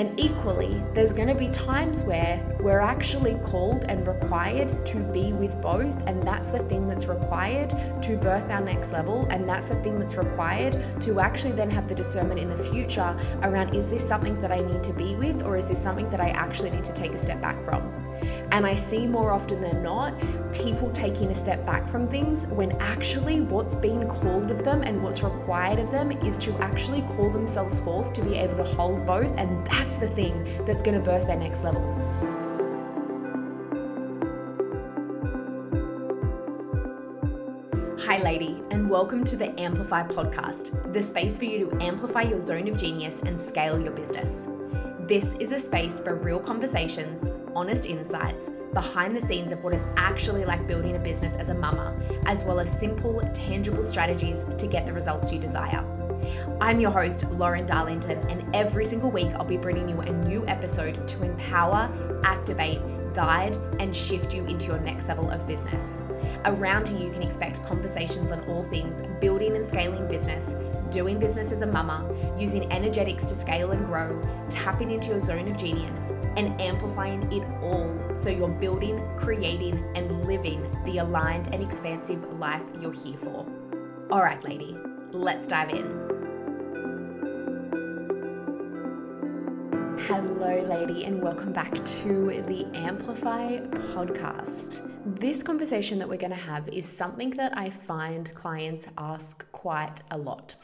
And equally, there's going to be times where we're actually called and required to be with both, and that's the thing that's required to birth our next level, and that's the thing that's required to actually then have the discernment in the future around is this something that I need to be with, or is this something that I actually need to take a step back from? And I see more often than not people taking a step back from things when actually what's being called of them and what's required of them is to actually call themselves forth to be able to hold both. And that's the thing that's going to birth their next level. Hi, lady, and welcome to the Amplify podcast, the space for you to amplify your zone of genius and scale your business. This is a space for real conversations, honest insights, behind the scenes of what it's actually like building a business as a mama, as well as simple, tangible strategies to get the results you desire. I'm your host, Lauren Darlington, and every single week I'll be bringing you a new episode to empower, activate, guide, and shift you into your next level of business. Around here, you can expect conversations on all things building and scaling business doing business as a mama, using energetics to scale and grow, tapping into your zone of genius, and amplifying it all so you're building, creating, and living the aligned and expansive life you're here for. All right, lady, let's dive in. Hello, lady, and welcome back to the Amplify podcast. This conversation that we're going to have is something that I find clients ask quite a lot.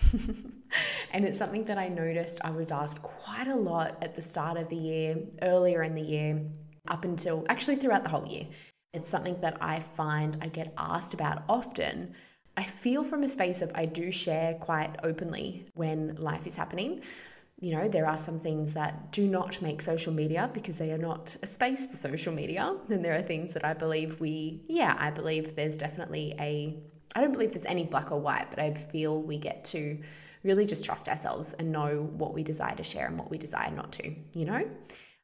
and it's something that I noticed I was asked quite a lot at the start of the year, earlier in the year, up until actually throughout the whole year. It's something that I find I get asked about often. I feel from a space of I do share quite openly when life is happening you know, there are some things that do not make social media because they are not a space for social media. And there are things that I believe we, yeah, I believe there's definitely a, I don't believe there's any black or white, but I feel we get to really just trust ourselves and know what we desire to share and what we desire not to, you know?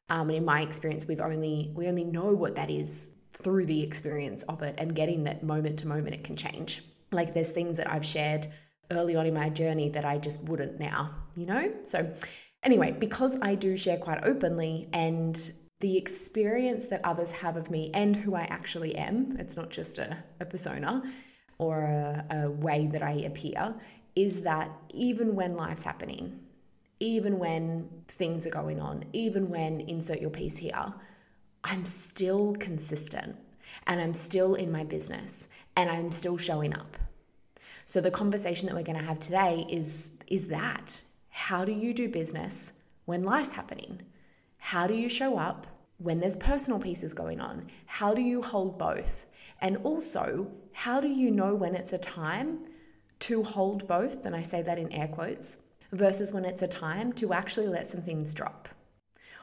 Um, and in my experience, we've only, we only know what that is through the experience of it and getting that moment to moment, it can change. Like there's things that I've shared early on in my journey that I just wouldn't now, you know? So, anyway, because I do share quite openly and the experience that others have of me and who I actually am, it's not just a, a persona or a, a way that I appear, is that even when life's happening, even when things are going on, even when insert your piece here, I'm still consistent and I'm still in my business and I'm still showing up. So the conversation that we're going to have today is is that how do you do business when life's happening? How do you show up when there's personal pieces going on? How do you hold both? And also, how do you know when it's a time to hold both? And I say that in air quotes, versus when it's a time to actually let some things drop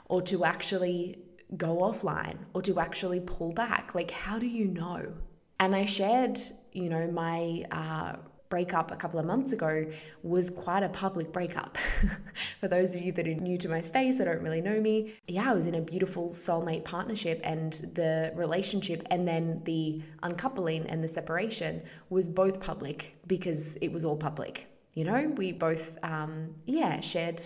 or to actually go offline or to actually pull back. Like, how do you know? And I shared, you know, my uh, breakup a couple of months ago was quite a public breakup. For those of you that are new to my space that don't really know me, yeah, I was in a beautiful soulmate partnership, and the relationship and then the uncoupling and the separation was both public because it was all public. You know, we both, um, yeah, shared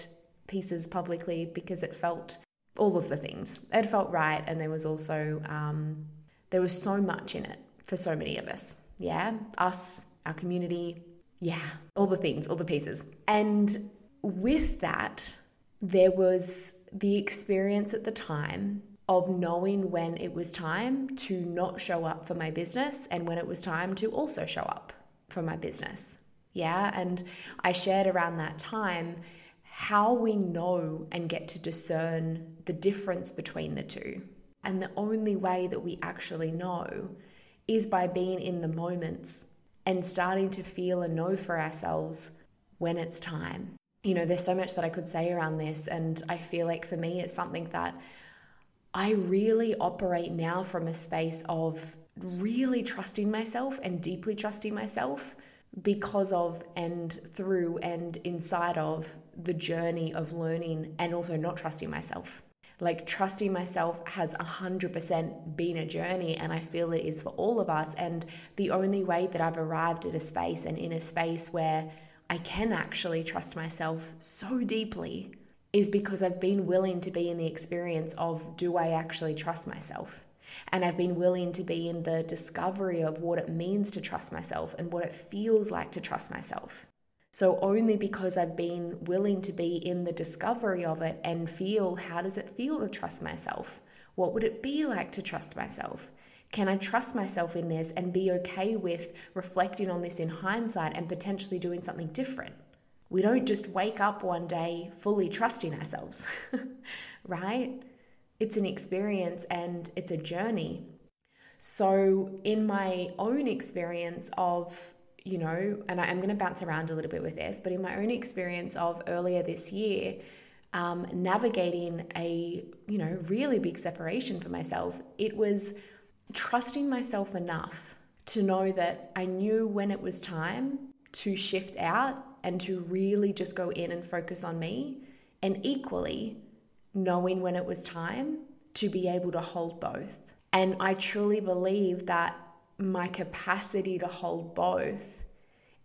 pieces publicly because it felt all of the things. It felt right, and there was also um, there was so much in it for so many of us. Yeah, us our community. Yeah, all the things, all the pieces. And with that, there was the experience at the time of knowing when it was time to not show up for my business and when it was time to also show up for my business. Yeah, and I shared around that time how we know and get to discern the difference between the two. And the only way that we actually know is by being in the moments and starting to feel and know for ourselves when it's time. You know, there's so much that I could say around this, and I feel like for me, it's something that I really operate now from a space of really trusting myself and deeply trusting myself because of and through and inside of the journey of learning and also not trusting myself. Like trusting myself has 100% been a journey, and I feel it is for all of us. And the only way that I've arrived at a space and in a space where I can actually trust myself so deeply is because I've been willing to be in the experience of do I actually trust myself? And I've been willing to be in the discovery of what it means to trust myself and what it feels like to trust myself. So, only because I've been willing to be in the discovery of it and feel how does it feel to trust myself? What would it be like to trust myself? Can I trust myself in this and be okay with reflecting on this in hindsight and potentially doing something different? We don't just wake up one day fully trusting ourselves, right? It's an experience and it's a journey. So, in my own experience of, you know, and I'm going to bounce around a little bit with this, but in my own experience of earlier this year, um, navigating a, you know, really big separation for myself, it was trusting myself enough to know that I knew when it was time to shift out and to really just go in and focus on me, and equally knowing when it was time to be able to hold both. And I truly believe that my capacity to hold both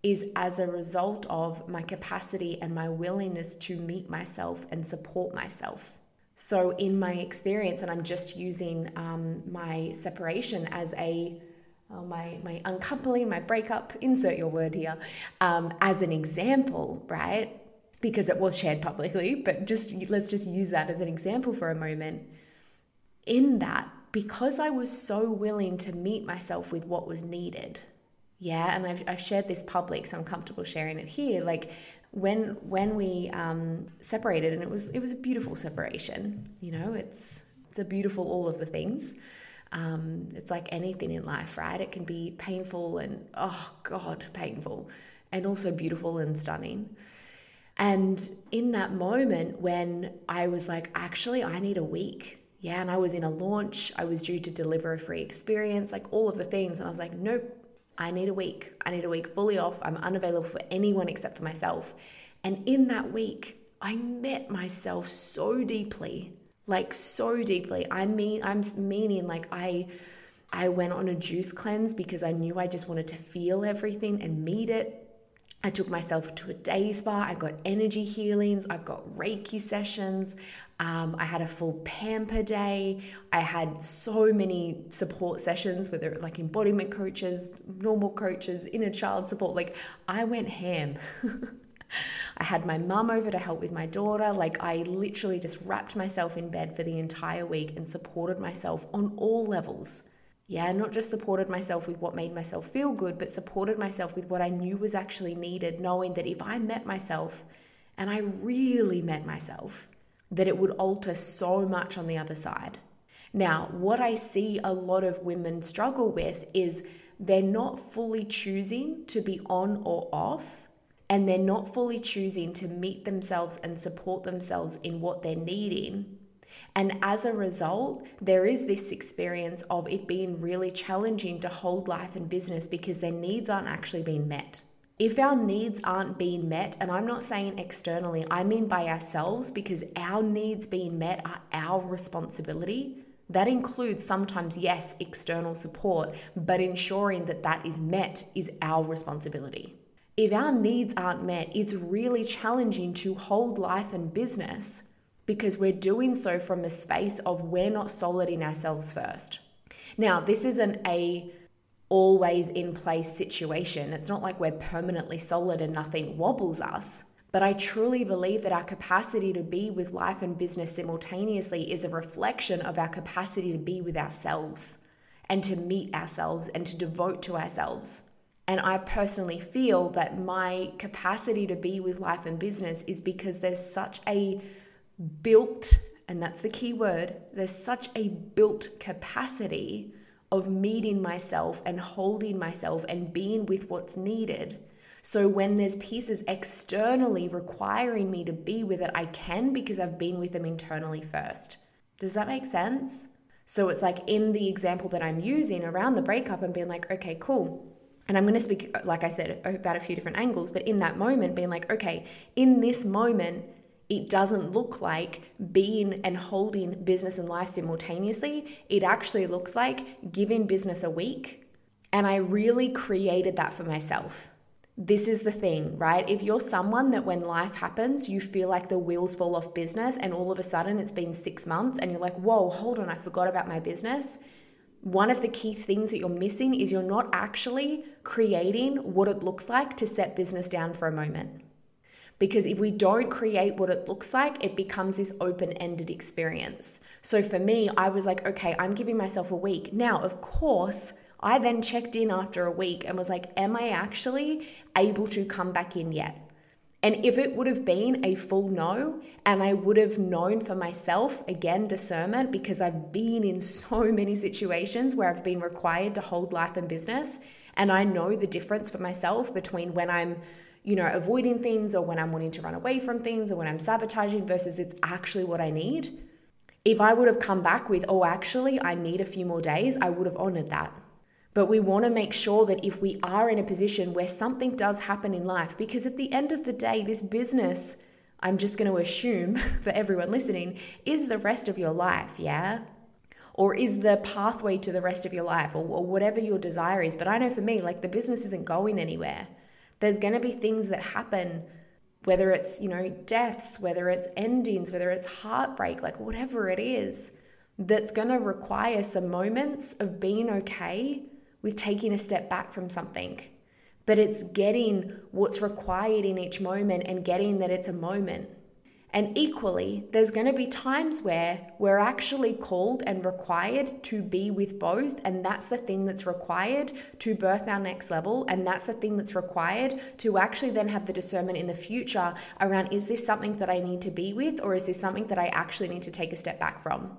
is as a result of my capacity and my willingness to meet myself and support myself. So, in my experience, and I'm just using um, my separation as a uh, my, my uncoupling, my breakup, insert your word here, um, as an example, right? Because it was shared publicly, but just let's just use that as an example for a moment. In that, because I was so willing to meet myself with what was needed, yeah, and I've, I've shared this public, so I'm comfortable sharing it here. Like when when we um, separated, and it was it was a beautiful separation. You know, it's it's a beautiful all of the things. Um, it's like anything in life, right? It can be painful and, oh God, painful, and also beautiful and stunning. And in that moment when I was like, actually, I need a week. Yeah. And I was in a launch, I was due to deliver a free experience, like all of the things. And I was like, nope, I need a week. I need a week fully off. I'm unavailable for anyone except for myself. And in that week, I met myself so deeply like so deeply. I mean, I'm meaning like I. I went on a juice cleanse because I knew I just wanted to feel everything and meet it. I took myself to a day spa. I got energy healings. I've got Reiki sessions. Um, I had a full pamper day. I had so many support sessions, whether like embodiment coaches, normal coaches, inner child support. Like I went ham. I had my mum over to help with my daughter. Like, I literally just wrapped myself in bed for the entire week and supported myself on all levels. Yeah, not just supported myself with what made myself feel good, but supported myself with what I knew was actually needed, knowing that if I met myself and I really met myself, that it would alter so much on the other side. Now, what I see a lot of women struggle with is they're not fully choosing to be on or off and they're not fully choosing to meet themselves and support themselves in what they're needing. And as a result, there is this experience of it being really challenging to hold life and business because their needs aren't actually being met. If our needs aren't being met, and I'm not saying externally, I mean by ourselves because our needs being met are our responsibility. That includes sometimes, yes, external support, but ensuring that that is met is our responsibility if our needs aren't met, it's really challenging to hold life and business because we're doing so from a space of we're not solid in ourselves first. Now, this isn't a always in place situation. It's not like we're permanently solid and nothing wobbles us. But I truly believe that our capacity to be with life and business simultaneously is a reflection of our capacity to be with ourselves and to meet ourselves and to devote to ourselves. And I personally feel that my capacity to be with life and business is because there's such a built, and that's the key word, there's such a built capacity of meeting myself and holding myself and being with what's needed. So when there's pieces externally requiring me to be with it, I can because I've been with them internally first. Does that make sense? So it's like in the example that I'm using around the breakup and being like, okay, cool and I'm going to speak, like I said, about a few different angles, but in that moment, being like, okay, in this moment, it doesn't look like being and holding business and life simultaneously. It actually looks like giving business a week. And I really created that for myself. this is the thing, right? If you're someone that when life happens, you feel like the wheels fall off business and all of a sudden it's been six months and you're like, whoa, hold on, I forgot about my business. One of the key things that you're missing is you're not actually creating what it looks like to set business down for a moment. Because if we don't create what it looks like, it becomes this open ended experience. So for me, I was like, okay, I'm giving myself a week. Now, of course, I then checked in after a week and was like, Am I actually able to come back in yet? And if it would have been a full no, and I would have known for myself, again, discernment, because I've been in so many situations where I've been required to hold life and business, and I know the difference for myself between when I'm, you know, avoiding things or when I'm wanting to run away from things or when I'm sabotaging versus it's actually what I need. If I would have come back with, oh, actually, I need a few more days, I would have honored that. But we want to make sure that if we are in a position where something does happen in life, because at the end of the day, this business, I'm just going to assume for everyone listening, is the rest of your life, yeah? Or is the pathway to the rest of your life, or, or whatever your desire is. But I know for me, like the business isn't going anywhere. There's going to be things that happen whether it's you know deaths whether it's endings whether it's heartbreak like whatever it is that's going to require some moments of being okay with taking a step back from something, but it's getting what's required in each moment and getting that it's a moment. And equally, there's going to be times where we're actually called and required to be with both. And that's the thing that's required to birth our next level. And that's the thing that's required to actually then have the discernment in the future around is this something that I need to be with, or is this something that I actually need to take a step back from?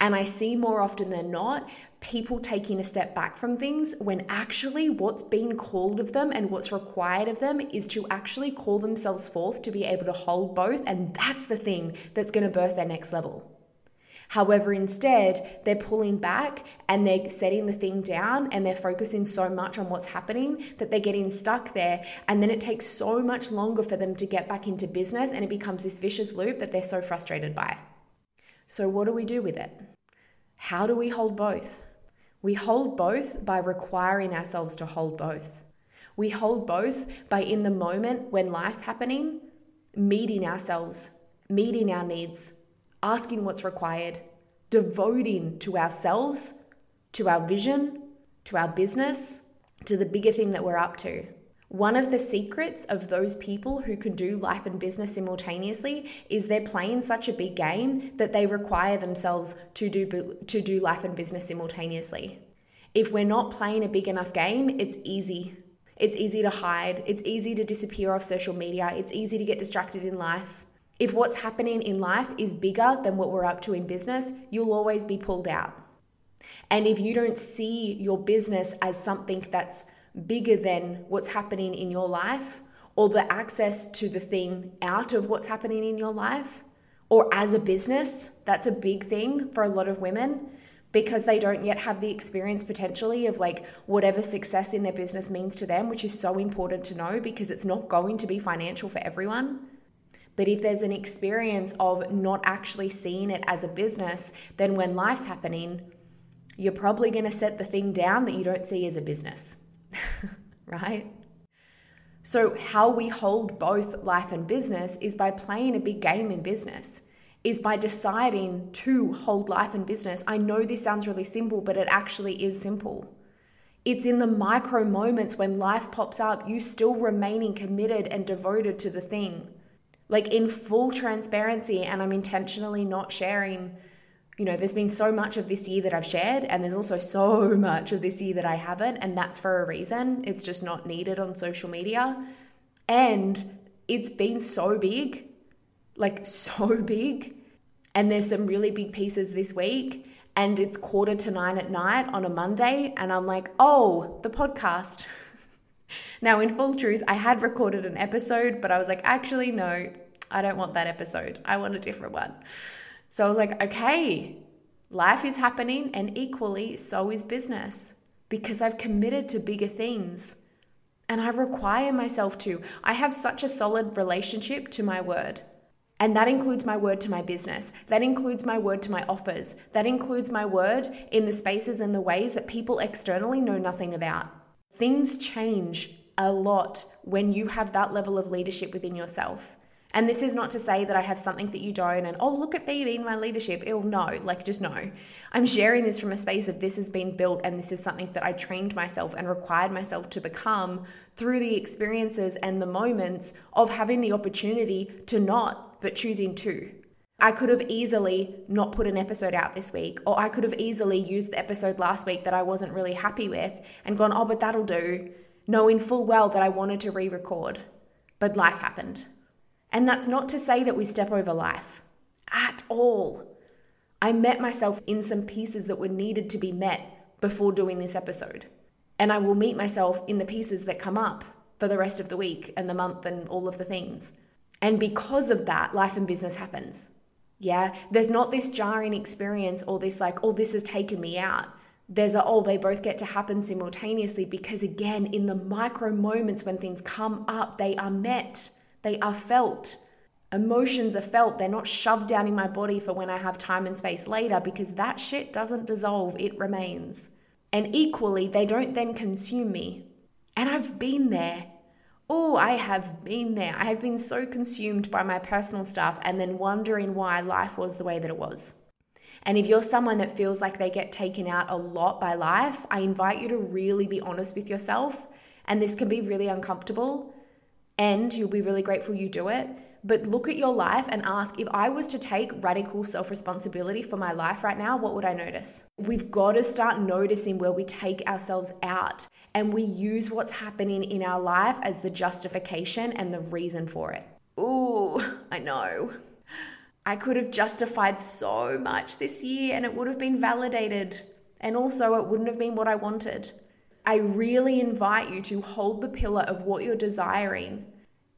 And I see more often than not people taking a step back from things when actually what's being called of them and what's required of them is to actually call themselves forth to be able to hold both. And that's the thing that's going to birth their next level. However, instead, they're pulling back and they're setting the thing down and they're focusing so much on what's happening that they're getting stuck there. And then it takes so much longer for them to get back into business and it becomes this vicious loop that they're so frustrated by. So, what do we do with it? How do we hold both? We hold both by requiring ourselves to hold both. We hold both by, in the moment when life's happening, meeting ourselves, meeting our needs, asking what's required, devoting to ourselves, to our vision, to our business, to the bigger thing that we're up to. One of the secrets of those people who can do life and business simultaneously is they're playing such a big game that they require themselves to do to do life and business simultaneously. If we're not playing a big enough game, it's easy. It's easy to hide. It's easy to disappear off social media. It's easy to get distracted in life. If what's happening in life is bigger than what we're up to in business, you'll always be pulled out. And if you don't see your business as something that's bigger than what's happening in your life or the access to the thing out of what's happening in your life or as a business. That's a big thing for a lot of women because they don't yet have the experience potentially of like whatever success in their business means to them, which is so important to know because it's not going to be financial for everyone. But if there's an experience of not actually seeing it as a business, then when life's happening, you're probably going to set the thing down that you don't see as a business. right? So, how we hold both life and business is by playing a big game in business, is by deciding to hold life and business. I know this sounds really simple, but it actually is simple. It's in the micro moments when life pops up, you still remaining committed and devoted to the thing. Like in full transparency, and I'm intentionally not sharing you know, there's been so much of this year that I've shared, and there's also so much of this year that I haven't, and that's for a reason. It's just not needed on social media. And it's been so big, like so big. And there's some really big pieces this week, and it's quarter to nine at night on a Monday, and I'm like, oh, the podcast. now, in full truth, I had recorded an episode, but I was like, actually, no, I don't want that episode. I want a different one. So I was like, okay, life is happening, and equally, so is business because I've committed to bigger things and I require myself to. I have such a solid relationship to my word. And that includes my word to my business. That includes my word to my offers. That includes my word in the spaces and the ways that people externally know nothing about. Things change a lot when you have that level of leadership within yourself. And this is not to say that I have something that you don't, and oh, look at me being my leadership. It'll no, like just no. I'm sharing this from a space of this has been built, and this is something that I trained myself and required myself to become through the experiences and the moments of having the opportunity to not, but choosing to. I could have easily not put an episode out this week, or I could have easily used the episode last week that I wasn't really happy with and gone, oh, but that'll do, knowing full well that I wanted to re record. But life happened. And that's not to say that we step over life at all. I met myself in some pieces that were needed to be met before doing this episode. And I will meet myself in the pieces that come up for the rest of the week and the month and all of the things. And because of that, life and business happens. Yeah, there's not this jarring experience or this like, oh, this has taken me out. There's a, oh, they both get to happen simultaneously because, again, in the micro moments when things come up, they are met. They are felt. Emotions are felt. They're not shoved down in my body for when I have time and space later because that shit doesn't dissolve, it remains. And equally, they don't then consume me. And I've been there. Oh, I have been there. I have been so consumed by my personal stuff and then wondering why life was the way that it was. And if you're someone that feels like they get taken out a lot by life, I invite you to really be honest with yourself. And this can be really uncomfortable and you'll be really grateful you do it. But look at your life and ask if I was to take radical self responsibility for my life right now, what would I notice? We've got to start noticing where we take ourselves out and we use what's happening in our life as the justification and the reason for it. Ooh, I know. I could have justified so much this year and it would have been validated. And also, it wouldn't have been what I wanted. I really invite you to hold the pillar of what you're desiring.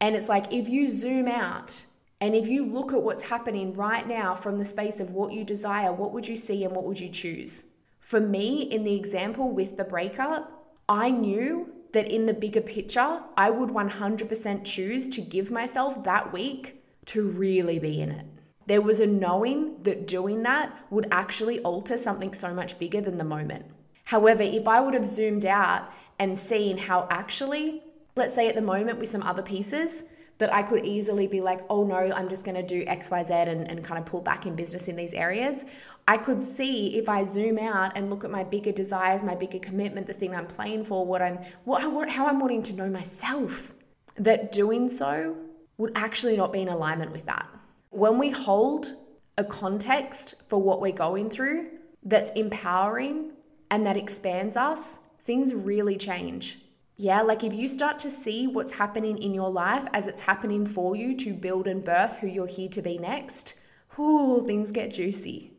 And it's like if you zoom out and if you look at what's happening right now from the space of what you desire, what would you see and what would you choose? For me, in the example with the breakup, I knew that in the bigger picture, I would 100% choose to give myself that week to really be in it. There was a knowing that doing that would actually alter something so much bigger than the moment. However, if I would have zoomed out and seen how actually, let's say at the moment with some other pieces, that I could easily be like, oh no, I'm just going to do XYZ and, and kind of pull back in business in these areas. I could see if I zoom out and look at my bigger desires, my bigger commitment, the thing I'm playing for, what I'm, what, what how I'm wanting to know myself, that doing so would actually not be in alignment with that. When we hold a context for what we're going through that's empowering and that expands us, things really change. Yeah, like if you start to see what's happening in your life as it's happening for you to build and birth who you're here to be next, whoo, things get juicy.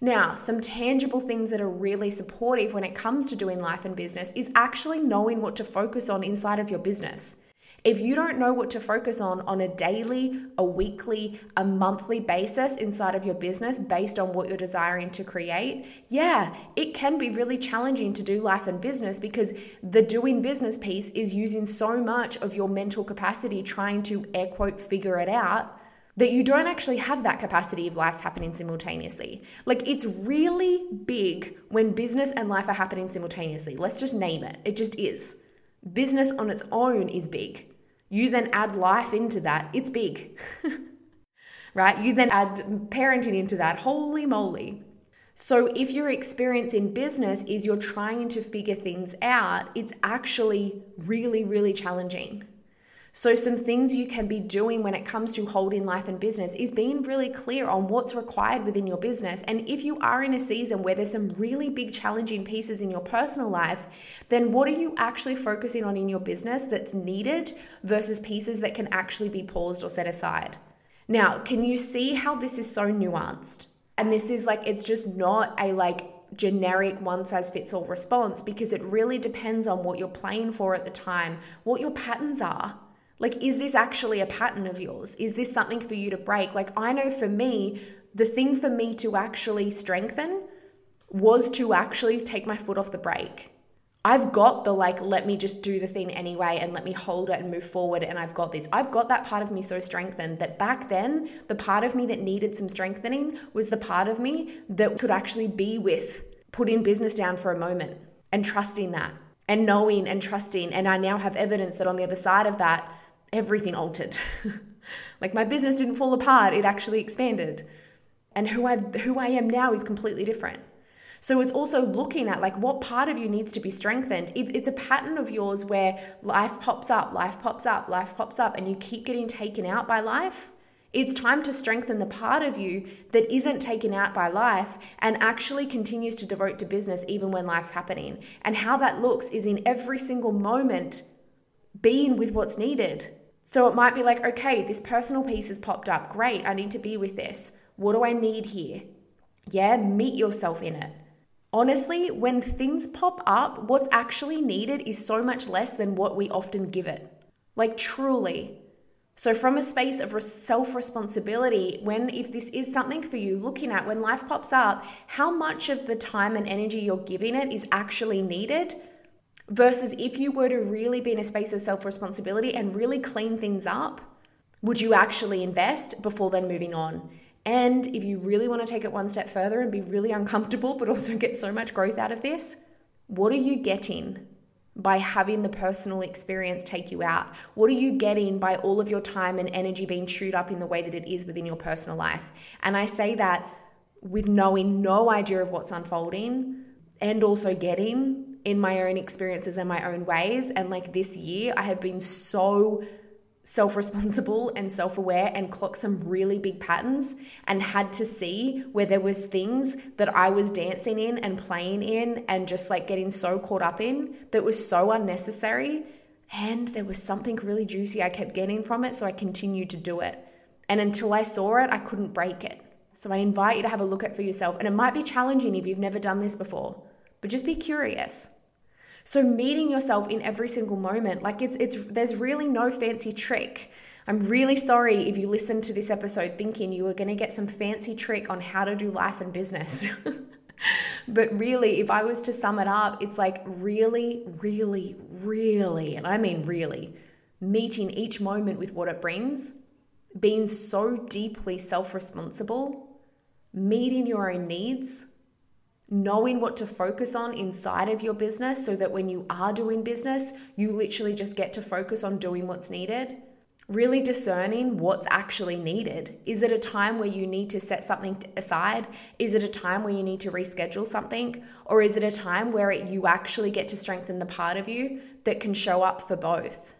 Now, some tangible things that are really supportive when it comes to doing life and business is actually knowing what to focus on inside of your business. If you don't know what to focus on on a daily, a weekly, a monthly basis inside of your business based on what you're desiring to create, yeah, it can be really challenging to do life and business because the doing business piece is using so much of your mental capacity trying to air quote figure it out that you don't actually have that capacity if life's happening simultaneously. Like it's really big when business and life are happening simultaneously. Let's just name it. It just is. Business on its own is big. You then add life into that, it's big. right? You then add parenting into that. Holy moly. So, if your experience in business is you're trying to figure things out, it's actually really, really challenging. So, some things you can be doing when it comes to holding life and business is being really clear on what's required within your business. And if you are in a season where there's some really big challenging pieces in your personal life, then what are you actually focusing on in your business that's needed versus pieces that can actually be paused or set aside? Now, can you see how this is so nuanced? And this is like, it's just not a like, generic one size fits all response because it really depends on what you're playing for at the time, what your patterns are. Like, is this actually a pattern of yours? Is this something for you to break? Like, I know for me, the thing for me to actually strengthen was to actually take my foot off the brake. I've got the like, let me just do the thing anyway and let me hold it and move forward. And I've got this. I've got that part of me so strengthened that back then, the part of me that needed some strengthening was the part of me that could actually be with putting business down for a moment and trusting that and knowing and trusting. And I now have evidence that on the other side of that, everything altered. like my business didn't fall apart, it actually expanded. And who I who I am now is completely different. So it's also looking at like what part of you needs to be strengthened. If it's a pattern of yours where life pops up, life pops up, life pops up, and you keep getting taken out by life, it's time to strengthen the part of you that isn't taken out by life and actually continues to devote to business even when life's happening. And how that looks is in every single moment being with what's needed. So it might be like, okay, this personal piece has popped up. Great, I need to be with this. What do I need here? Yeah, meet yourself in it. Honestly, when things pop up, what's actually needed is so much less than what we often give it. Like, truly. So, from a space of self responsibility, when if this is something for you, looking at when life pops up, how much of the time and energy you're giving it is actually needed versus if you were to really be in a space of self responsibility and really clean things up, would you actually invest before then moving on? And if you really want to take it one step further and be really uncomfortable, but also get so much growth out of this, what are you getting by having the personal experience take you out? What are you getting by all of your time and energy being chewed up in the way that it is within your personal life? And I say that with knowing no idea of what's unfolding and also getting in my own experiences and my own ways. And like this year, I have been so self responsible and self aware and clocked some really big patterns and had to see where there was things that I was dancing in and playing in and just like getting so caught up in that was so unnecessary. And there was something really juicy I kept getting from it so I continued to do it. And until I saw it I couldn't break it. So I invite you to have a look at for yourself. And it might be challenging if you've never done this before but just be curious so meeting yourself in every single moment, like it's it's there's really no fancy trick. I'm really sorry if you listened to this episode thinking you were going to get some fancy trick on how to do life and business. but really, if I was to sum it up, it's like really, really, really, and I mean really, meeting each moment with what it brings, being so deeply self responsible, meeting your own needs, knowing what to focus on inside of your business so that when you are doing business, you literally just get to focus on doing what's needed. Really discerning what's actually needed. Is it a time where you need to set something aside? Is it a time where you need to reschedule something? Or is it a time where it, you actually get to strengthen the part of you that can show up for both?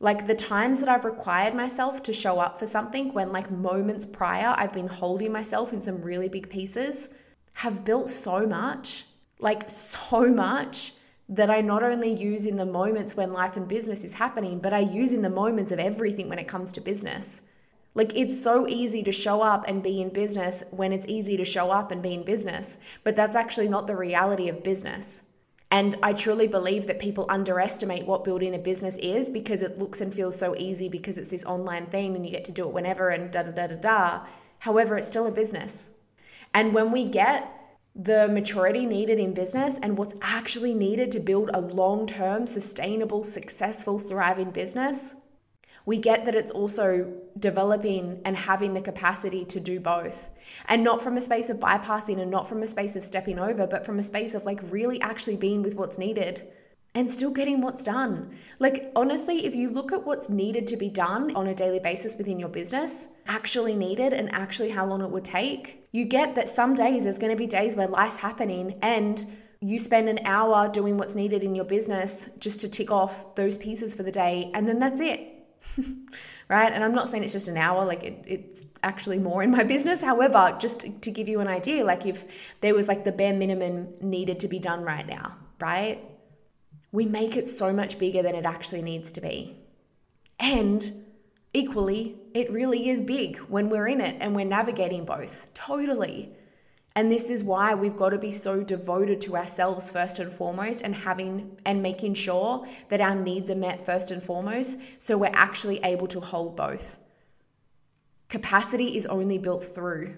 Like the times that I've required myself to show up for something when, like, moments prior, I've been holding myself in some really big pieces have built so much, like so much that I not only use in the moments when life and business is happening, but I use in the moments of everything when it comes to business. Like it's so easy to show up and be in business when it's easy to show up and be in business, but that's actually not the reality of business. And I truly believe that people underestimate what building a business is because it looks and feels so easy because it's this online thing and you get to do it whenever and da da da da da. However, it's still a business. And when we get the maturity needed in business and what's actually needed to build a long term, sustainable, successful, thriving business, we get that it's also developing and having the capacity to do both. And not from a space of bypassing and not from a space of stepping over, but from a space of like really actually being with what's needed and still getting what's done. Like, honestly, if you look at what's needed to be done on a daily basis within your business, actually needed and actually how long it would take, you get that some days there's going to be days where life's happening and you spend an hour doing what's needed in your business just to tick off those pieces for the day, and then that's it. right? And I'm not saying it's just an hour, like it, it's actually more in my business. However, just to give you an idea, like if there was like the bare minimum needed to be done right now, right? We make it so much bigger than it actually needs to be. And equally, it really is big when we're in it and we're navigating both. Totally. And this is why we've got to be so devoted to ourselves first and foremost and having and making sure that our needs are met first and foremost so we're actually able to hold both. Capacity is only built through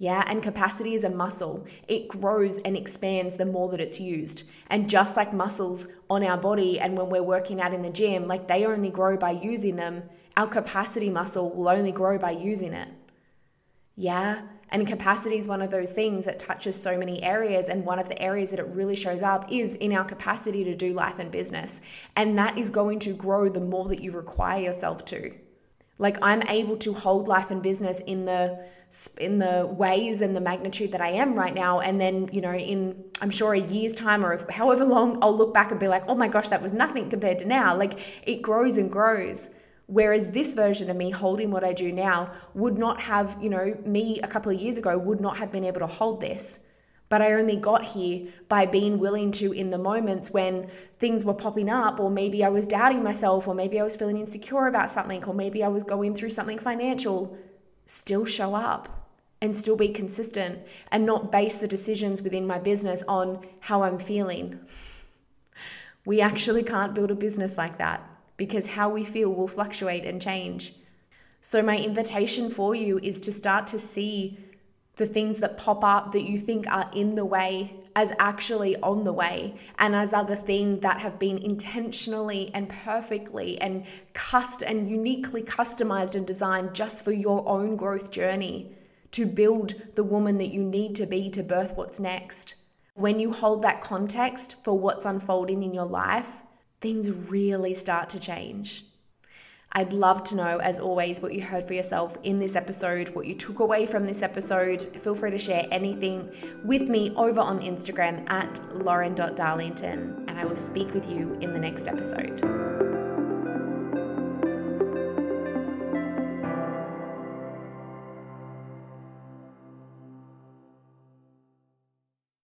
yeah, and capacity is a muscle. It grows and expands the more that it's used. And just like muscles on our body and when we're working out in the gym, like they only grow by using them, our capacity muscle will only grow by using it. Yeah. And capacity is one of those things that touches so many areas. And one of the areas that it really shows up is in our capacity to do life and business. And that is going to grow the more that you require yourself to. Like I'm able to hold life and business in the in the ways and the magnitude that I am right now. And then, you know, in I'm sure a year's time or however long, I'll look back and be like, oh my gosh, that was nothing compared to now. Like it grows and grows. Whereas this version of me holding what I do now would not have, you know, me a couple of years ago would not have been able to hold this. But I only got here by being willing to, in the moments when things were popping up, or maybe I was doubting myself, or maybe I was feeling insecure about something, or maybe I was going through something financial, still show up and still be consistent and not base the decisions within my business on how I'm feeling. We actually can't build a business like that because how we feel will fluctuate and change. So, my invitation for you is to start to see the things that pop up that you think are in the way as actually on the way and as other things that have been intentionally and perfectly and cust and uniquely customized and designed just for your own growth journey to build the woman that you need to be to birth what's next. When you hold that context for what's unfolding in your life, things really start to change. I'd love to know, as always, what you heard for yourself in this episode, what you took away from this episode. Feel free to share anything with me over on Instagram at lauren.darlington, and I will speak with you in the next episode.